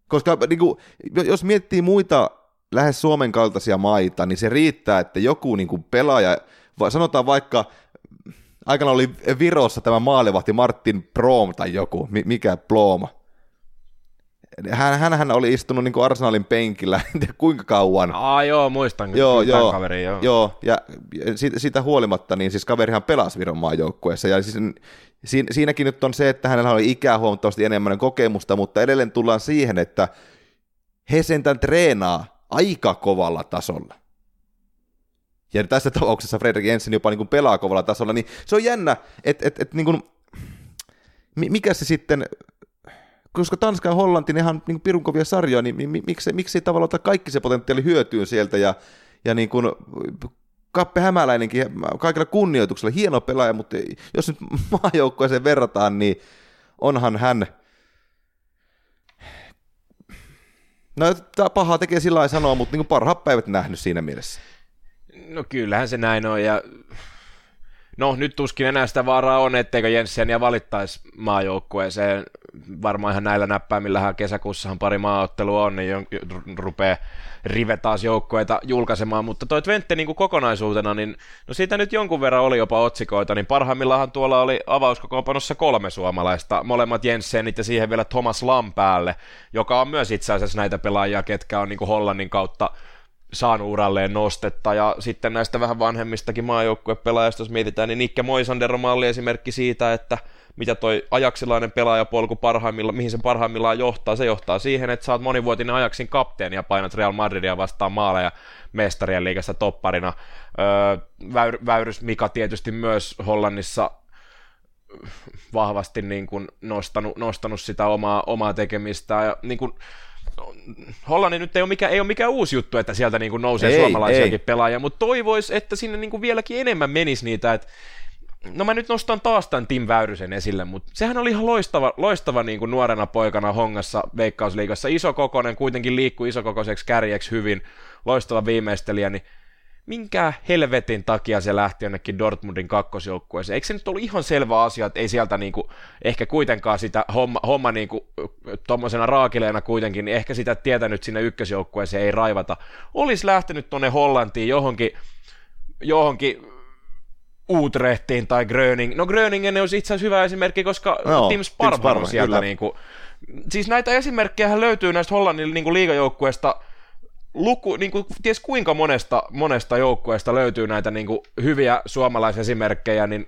Koska niin kuin, jos miettii muita lähes Suomen kaltaisia maita, niin se riittää, että joku niin kuin pelaaja, sanotaan vaikka aikana oli Virossa tämä maalivahti Martin Prom tai joku, mikä Ploma, hän, hänhän oli istunut niin kuin Arsenalin penkillä, en tiedä kuinka kauan. Aa joo, muistan joo, joo, kaveri, joo. joo. ja siitä, siitä huolimatta, niin siis kaverihan pelasi Viron maajoukkueessa, ja siis siinä, siinäkin nyt on se, että hänellä oli ikää huomattavasti enemmän kokemusta, mutta edelleen tullaan siihen, että he sentään treenaa aika kovalla tasolla. Ja tässä tapauksessa Fredrik Jensen jopa niin kuin pelaa kovalla tasolla, niin se on jännä, että et, et, niin kuin, mikä se sitten, koska Tanska ja Hollanti, ne ihan niin pirun kovia sarjoja, niin miksi, miksi ei tavallaan ottaa kaikki se potentiaali hyötyyn sieltä ja, ja niin kuin Kappe Hämäläinenkin kaikilla kunnioituksella, hieno pelaaja, mutta jos nyt maajoukkueeseen verrataan, niin onhan hän, no tämä pahaa tekee sillä lailla sanoa, mutta niin parhaat päivät nähnyt siinä mielessä. No kyllähän se näin on, ja no nyt tuskin enää sitä vaaraa on, etteikö Jenssenia valittaisi maajoukkueeseen. Varmaan ihan näillä näppäimillähän kesäkuussahan pari maaottelua on, niin rupeaa rive taas joukkueita julkaisemaan, mutta toi Twente niin kuin kokonaisuutena, niin no siitä nyt jonkun verran oli jopa otsikoita, niin parhaimmillaan tuolla oli avauskokoonpanossa kolme suomalaista, molemmat Jensenit ja siihen vielä Thomas Lam päälle, joka on myös itse asiassa näitä pelaajia, ketkä on niin kuin Hollannin kautta saanut uralleen nostetta, ja sitten näistä vähän vanhemmistakin maajoukkuepelaajista, jos mietitään, niin Nikke Moisander on malli esimerkki siitä, että mitä toi ajaksilainen pelaajapolku parhaimmilla, mihin se parhaimmillaan johtaa, se johtaa siihen, että sä oot monivuotinen ajaksin kapteeni ja painat Real Madridia vastaan maaleja mestarien liigassa topparina. Öö, Väyr, Väyrys Mika tietysti myös Hollannissa vahvasti niin kuin nostanut, nostanut sitä omaa, omaa tekemistä ja niin kuin, Hollannin nyt ei ole, mikään, ei ole mikään uusi juttu, että sieltä niin kuin nousee ei, suomalaisiakin ei. pelaajia, mutta toivois, että sinne niin kuin vieläkin enemmän menisi niitä, että No mä nyt nostan taas tämän Tim Väyrysen esille, mutta sehän oli ihan loistava, loistava niin kuin nuorena poikana hongassa Veikkausliigassa. Iso kokonen, kuitenkin liikkuu isokokoiseksi kärjeksi hyvin, loistava viimeistelijä, niin minkä helvetin takia se lähti jonnekin Dortmundin kakkosjoukkueeseen? Eikö se nyt ollut ihan selvä asia, että ei sieltä niinku, ehkä kuitenkaan sitä homma, homma niinku, tuommoisena raakileena kuitenkin, niin ehkä sitä tietänyt sinne ykkösjoukkueeseen ei raivata. Olisi lähtenyt tuonne Hollantiin johonkin, johonkin Utrehtiin tai Gröning. No Gröningen olisi itse asiassa hyvä esimerkki, koska no, Tim Sparvan on sieltä niin kuin, siis näitä esimerkkejä löytyy näistä Hollannin niin kuin liigajoukkueesta luku, niin kuin, ties kuinka monesta, monesta joukkueesta löytyy näitä niin kuin, hyviä suomalaisesimerkkejä, niin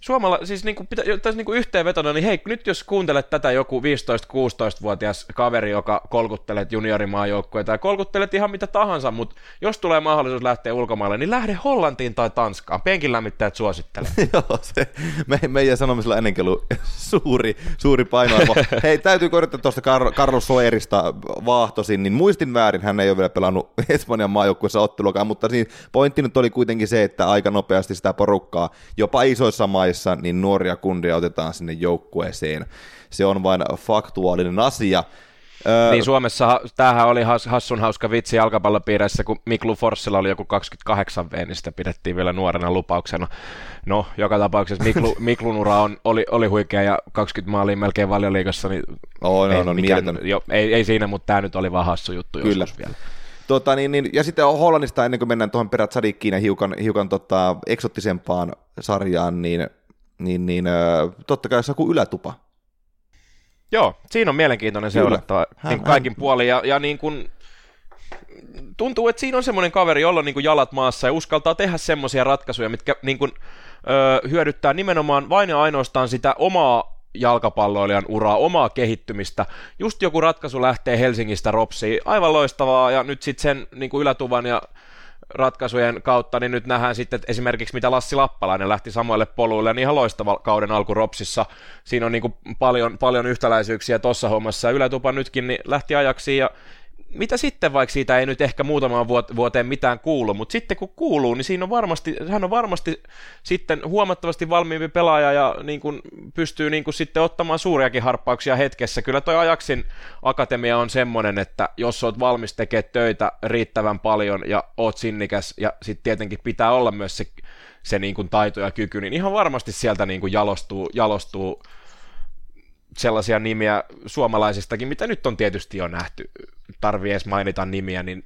Suomala, siis niin kuin, pitä, tässä niin kuin yhteenvetona, niin hei, nyt jos kuuntelet tätä joku 15-16-vuotias kaveri, joka kolkuttelet juniorimaajoukkueita ja kolkuttelet ihan mitä tahansa, mutta jos tulee mahdollisuus lähteä ulkomaille, niin lähde Hollantiin tai Tanskaan. Penkin lämmittäjät suosittelee. Joo, se me, meidän sanomisella ennenkin ollut suuri, suuri painoarvo. hei, täytyy korjata tuosta Kar- Carlos Soerista vaahtosin, niin muistin väärin, hän ei ole vielä pelannut Espanjan maajoukkueessa otteluakaan, mutta siinä pointti nyt oli kuitenkin se, että aika nopeasti sitä porukkaa, jopa isoissa maissa, maissa, niin nuoria kundia otetaan sinne joukkueeseen. Se on vain faktuaalinen asia. Niin Suomessa tämähän oli hassun hauska vitsi jalkapallopiireissä, kun Miklu Forssilla oli joku 28 V, niin sitä pidettiin vielä nuorena lupauksena. No, joka tapauksessa Miklu, Miklun ura on, oli, oli huikea ja 20 maalia melkein valioliigassa, niin, oh, no, ei, no, mikään, jo, ei, ei, siinä, mutta tämä nyt oli vaan hassu juttu Kyllä. joskus vielä. Tota, niin, niin, ja sitten Hollannista, ennen kuin mennään tuohon perät Sadikkiin ja hiukan, hiukan tota, eksottisempaan sarjaan, niin niin, niin totta kai Saku ylätupa. Joo, siinä on mielenkiintoinen seurattava niin kaikin puolin, ja, ja niin kuin, tuntuu, että siinä on semmoinen kaveri, jolla on niin kuin jalat maassa ja uskaltaa tehdä semmoisia ratkaisuja, mitkä niin kuin, ö, hyödyttää nimenomaan vain ja ainoastaan sitä omaa jalkapalloilijan uraa, omaa kehittymistä. Just joku ratkaisu lähtee Helsingistä ropsiin, aivan loistavaa, ja nyt sitten sen niin kuin ylätuvan ja ratkaisujen kautta, niin nyt nähdään sitten että esimerkiksi, mitä Lassi Lappalainen lähti samoille poluille, niin ihan loistava kauden alku Ropsissa. Siinä on niin kuin paljon, paljon yhtäläisyyksiä tuossa hommassa, ja Ylätupa nytkin niin lähti ajaksi, ja mitä sitten, vaikka siitä ei nyt ehkä muutamaan vuoteen mitään kuulu, mutta sitten kun kuuluu, niin siinä on varmasti, hän on varmasti sitten huomattavasti valmiimpi pelaaja ja niin kuin pystyy niin kuin sitten ottamaan suuriakin harppauksia hetkessä. Kyllä toi Ajaksin akatemia on semmoinen, että jos oot valmis tekemään töitä riittävän paljon ja oot sinnikäs ja sitten tietenkin pitää olla myös se, se niin kuin taito ja kyky, niin ihan varmasti sieltä niin kuin jalostuu, jalostuu sellaisia nimiä suomalaisistakin, mitä nyt on tietysti jo nähty, tarvii edes mainita nimiä, niin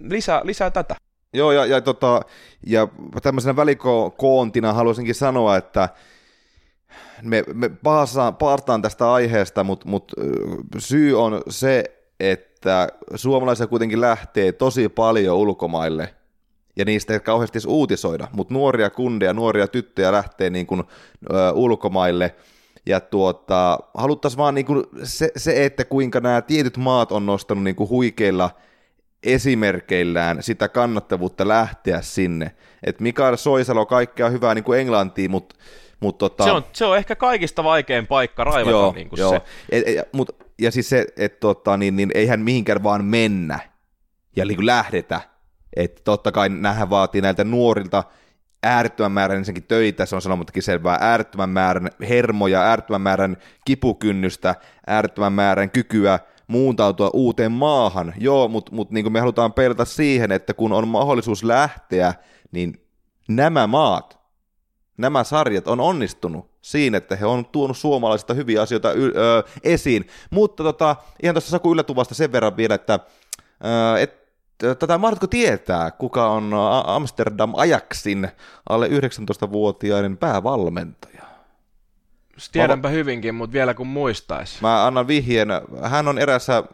lisää, lisää tätä. Joo, ja, ja, tota, ja tämmöisenä välikoontina haluaisinkin sanoa, että me, me paasaan, paartaan tästä aiheesta, mutta mut, syy on se, että suomalaisia kuitenkin lähtee tosi paljon ulkomaille, ja niistä ei kauheasti uutisoida, mutta nuoria kundeja, nuoria tyttöjä lähtee niin kuin, ö, ulkomaille, ja tuota, haluttaisiin vaan niin kuin se, se, että kuinka nämä tietyt maat on nostanut niin kuin huikeilla esimerkeillään sitä kannattavuutta lähteä sinne. Et Mikael Soisalo kaikkea hyvää niin kuin Englantiin, mutta mut tota... se, on, se on ehkä kaikista vaikein paikka raivata joo, niin kuin joo. se. Et, et, mut, ja siis se, että tota, niin, niin eihän mihinkään vaan mennä ja niin kuin lähdetä. Että totta kai nähdään vaatii näiltä nuorilta äärettömän määrän ensinnäkin töitä, se on sanomattakin selvää, äärettömän määrän hermoja, äärettömän määrän kipukynnystä, äärettömän määrän kykyä muuntautua uuteen maahan. Joo, mutta mut, niin me halutaan pelata siihen, että kun on mahdollisuus lähteä, niin nämä maat, nämä sarjat on onnistunut siinä, että he on tuonut suomalaisista hyviä asioita y- ö, esiin. Mutta tota, ihan tuossa Saku Yllätuvasta sen verran vielä, että ö, et, tätä mahdotko tietää, kuka on Amsterdam Ajaxin alle 19-vuotiaiden päävalmentaja? Tiedänpä Mä... hyvinkin, mutta vielä kun muistais. Mä annan vihjeen. Hän on erässä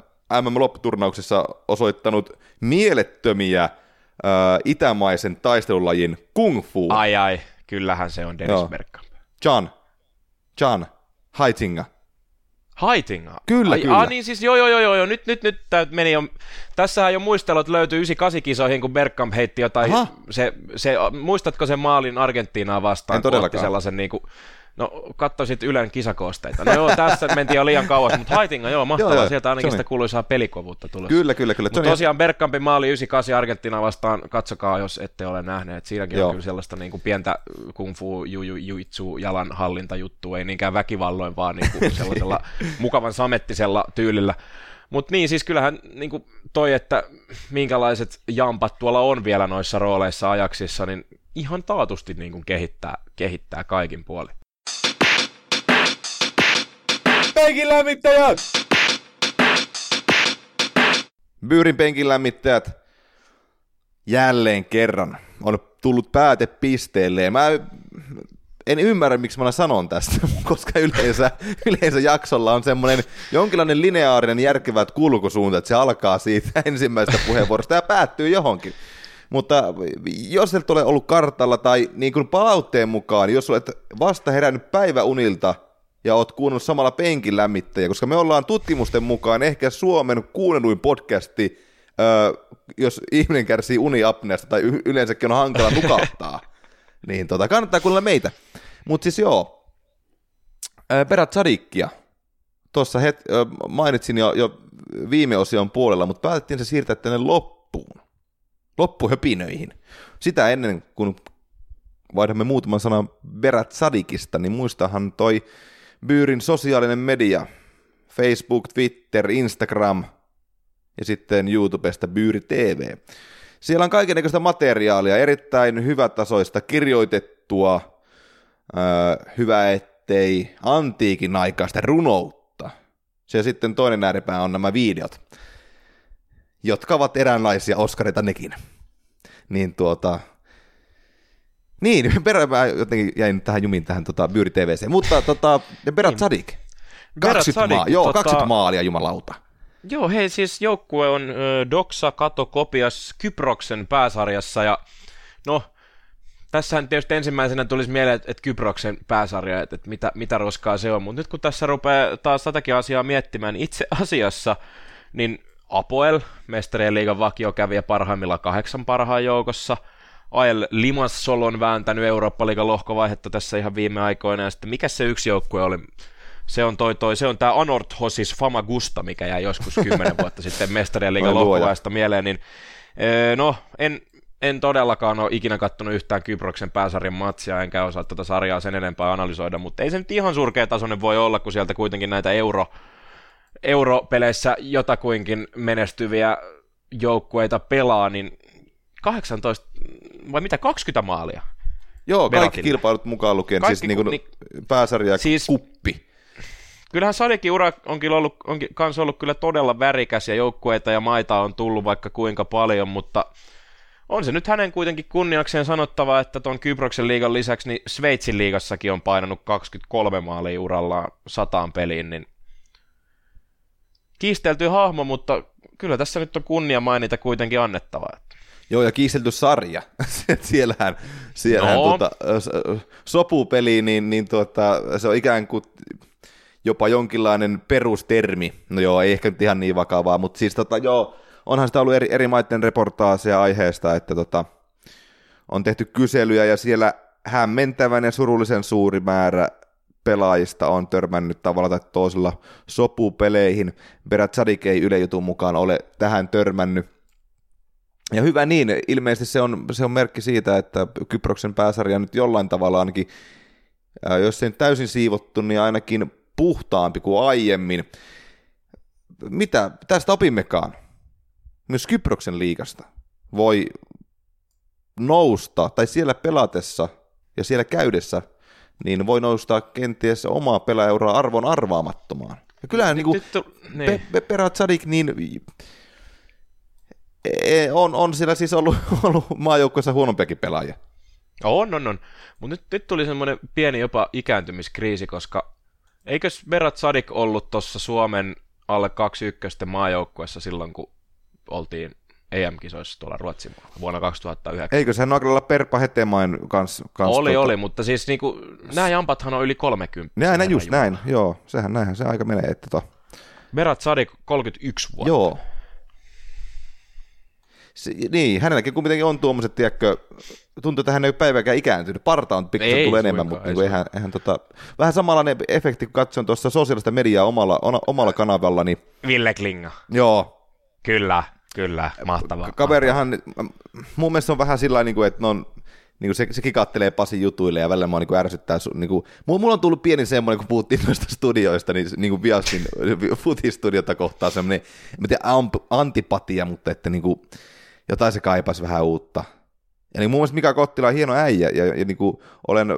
MM-lopputurnauksessa osoittanut mielettömiä äh, itämaisen taistelulajin kung fu. Ai ai, kyllähän se on Dennis Bergkamp. John, John, Heitinga. Heitinga? Kyllä, Ai, kyllä. Ah, niin siis joo, joo, joo, joo, nyt, nyt, nyt tää meni jo, tässähän jo muistelut löytyy 98 kisoihin, kun Bergkamp heitti jotain, se, se, muistatko sen maalin Argentiinaa vastaan? En todellakaan. sellaisen niin kuin, No, katsoisit Ylen kisakoosteita. No joo, tässä mentiin jo liian kauas, mutta Haitinga, joo, mahtavaa. joo, joo, Sieltä ainakin sitä kuuluisaa pelikovuutta tulossa. Kyllä, kyllä, kyllä. Mutta tosiaan Bergkampin maali 98 Argentina vastaan, katsokaa, jos ette ole nähneet. Siinäkin joo. on kyllä sellaista niin kuin pientä kung fu, ju, ju, juitsu, jalan hallintajuttua, ei niinkään väkivalloin, vaan niin kuin sellaisella mukavan samettisella tyylillä. Mutta niin, siis kyllähän niin kuin toi, että minkälaiset jampat tuolla on vielä noissa rooleissa ajaksissa, niin ihan taatusti niin kuin kehittää, kehittää kaikin puolin penkin lämmittäjät! Byyrin penkin lämmittäjät jälleen kerran on tullut päätepisteelle. Mä en ymmärrä, miksi mä sanon tästä, koska yleensä, yleensä jaksolla on semmoinen jonkinlainen lineaarinen järkevät kulkusuunta, että se alkaa siitä ensimmäisestä puheenvuorosta ja päättyy johonkin. Mutta jos et ole ollut kartalla tai niin kuin palautteen mukaan, jos olet vasta herännyt päiväunilta – ja oot kuunnellut samalla penkin lämmittäjä, koska me ollaan tutkimusten mukaan ehkä Suomen kuunnelluin podcasti, öö, jos ihminen kärsii uniapneasta tai y- yleensäkin on hankala nukauttaa, niin tota, kannattaa kuunnella meitä. Mutta siis joo, Berat Sadikkia, tuossa het- mainitsin jo, jo viime osion puolella, mutta päätettiin se siirtää tänne loppuun, loppuhöpinöihin. Sitä ennen, kun vaihdamme muutaman sanan Berat Sadikista, niin muistahan toi Byyrin sosiaalinen media, Facebook, Twitter, Instagram ja sitten YouTubesta Byyri TV. Siellä on kaikenlaista materiaalia, erittäin hyvätasoista, kirjoitettua, öö, hyvä ettei antiikin aikaista runoutta. Se sitten toinen ääripää on nämä videot, jotka ovat eräänlaisia Oscarita nekin. Niin tuota, niin, perä mä jotenkin jäin tähän jumiin tähän tota, Byyri TVC. Mutta tota, Berat niin. Sadik, 20, maa, joo, tota... 20 maalia jumalauta. Joo, hei siis joukkue on ö, Doxa Kato Kopias Kyproksen pääsarjassa ja no, tässähän tietysti ensimmäisenä tulisi mieleen, että, että Kyproksen pääsarja, että, että mitä, mitä roskaa se on, mutta nyt kun tässä rupeaa taas tätäkin asiaa miettimään, itse asiassa niin Apoel, mestarien liigan vakiokävijä parhaimmilla kahdeksan parhaan joukossa – AL Limassol on vääntänyt Eurooppa-liigan lohkovaihetta tässä ihan viime aikoina, ja sitten mikä se yksi joukkue oli? Se on toi, toi se on tämä Anorthosis Famagusta, mikä jäi joskus kymmenen vuotta sitten mestarien liigan lohkovaiheesta mieleen, niin no, en, en todellakaan ole ikinä kattonut yhtään Kyproksen pääsarjan matsia, enkä osaa tätä sarjaa sen enempää analysoida, mutta ei se nyt ihan surkea tasoinen voi olla, kun sieltä kuitenkin näitä euro, europeleissä jotakuinkin menestyviä joukkueita pelaa, niin 18, vai mitä, 20 maalia? Joo, kaikki Beratille. kilpailut mukaan lukien, kaikki, siis niin kuin niin, pääsarja siis, kuppi. Kyllähän Sadikin ura onkin ollut, onkin kans ollut kyllä todella värikäs ja joukkueita ja maita on tullut vaikka kuinka paljon, mutta on se nyt hänen kuitenkin kunniakseen sanottava, että tuon Kyproksen liigan lisäksi niin Sveitsin liigassakin on painanut 23 maalia urallaan sataan peliin, niin kiistelty hahmo, mutta kyllä tässä nyt on kunnia mainita kuitenkin annettava. Joo, ja kiistelty sarja. siellähän siellähän no. tuota, sopupeli, niin, niin tuota, se on ikään kuin jopa jonkinlainen perustermi. No joo, ei ehkä nyt ihan niin vakavaa, mutta siis tota, joo, onhan sitä ollut eri, eri maiden reportaaseja aiheesta, että tota, on tehty kyselyjä ja siellä hämmentävän ja surullisen suuri määrä pelaajista on törmännyt tavalla tai toisella sopupeleihin. Berat Sadik ei Yle jutun mukaan ole tähän törmännyt. Ja hyvä niin, ilmeisesti se on, se on merkki siitä, että Kyproksen pääsarja nyt jollain tavalla ainakin, jos se täysin siivottu, niin ainakin puhtaampi kuin aiemmin. Mitä tästä opimmekaan? Myös Kyproksen liigasta voi nousta, tai siellä pelatessa ja siellä käydessä, niin voi nousta kenties omaa pelaeuraa arvon arvaamattomaan. Ja kyllähän niin, niin, niin. Pe- Pe- Perat Sadik, niin e, on, on siellä siis ollut, ollut maajoukkoissa huonompiakin pelaajia. On, on, on. Mutta nyt, nyt tuli semmoinen pieni jopa ikääntymiskriisi, koska eikös Berat Sadik ollut tuossa Suomen alle 21 maajoukkuessa silloin, kun oltiin EM-kisoissa tuolla Ruotsin vuonna 2009. Eikö se Nagrella Perpa Hetemain kanssa? Kans oli, tuota... oli, mutta siis niinku, nämä jampathan on yli 30. Näin, just jumala. näin, joo, sehän näinhän se aika menee. Että to... Berat Sadik 31 vuotta. Joo, se, niin, hänelläkin kuitenkin on tuommoiset, tiedätkö, tuntuu, että hän ei ole päivääkään ikääntynyt. Parta on pikkusen tulee enemmän, mutta niin eihän, eihän tota, vähän samanlainen efekti, kun katson tuossa sosiaalista mediaa omalla, omalla kanavalla. Niin, Ville Klinga. Joo. Kyllä, kyllä, mahtavaa. Kaveriahan, mun mielestä on vähän sillä niin että ne on, niin kuin se, se kikattelee Pasi jutuille ja välillä mua niin kuin ärsyttää. Niin kuin, mulla on tullut pieni semmoinen, kun puhuttiin noista studioista, niin, niin kuin Viastin futistudiota kohtaa semmoinen, en tiedä, antipatia, mutta että niin kuin, jotain se kaipasi vähän uutta. Ja niin muun muassa Mika Kottila on hieno äijä, ja, ja niin kuin olen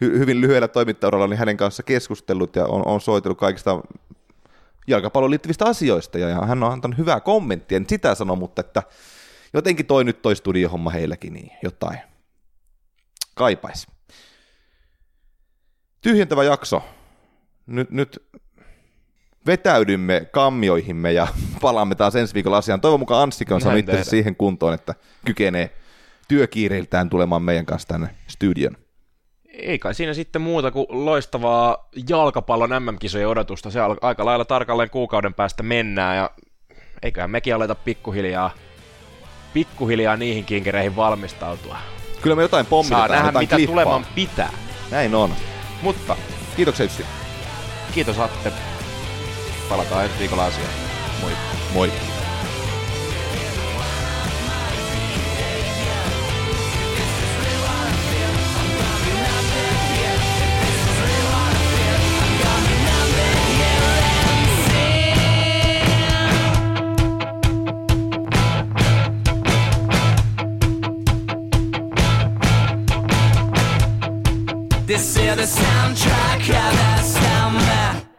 hy, hyvin lyhyellä toimittajauralla niin hänen kanssa keskustellut ja on, on soitellut kaikista jalkapallon liittyvistä asioista, ja, hän on antanut hyvää kommenttia, en sitä sano, mutta että jotenkin toi nyt toi studiohomma heilläkin niin jotain kaipais. Tyhjentävä jakso. Nyt, nyt vetäydymme kammioihimme ja palaamme taas ensi viikolla asiaan. Toivon mukaan Anssika on saanut itse siihen kuntoon, että kykenee työkiireiltään tulemaan meidän kanssa tänne studion. Ei kai siinä sitten muuta kuin loistavaa jalkapallon MM-kisojen odotusta. Se aika lailla tarkalleen kuukauden päästä mennään ja eiköhän mekin aleta pikkuhiljaa, pikkuhiljaa niihin kinkereihin valmistautua. Kyllä me jotain pommitetaan, Saa nähdä, jotain mitä klippaa. tuleman pitää. Näin on. Mutta kiitoksia Jussi. Kiitos Atte. Palataan ensi viikolla asiaan. Moi. Moi. the soundtrack of that's.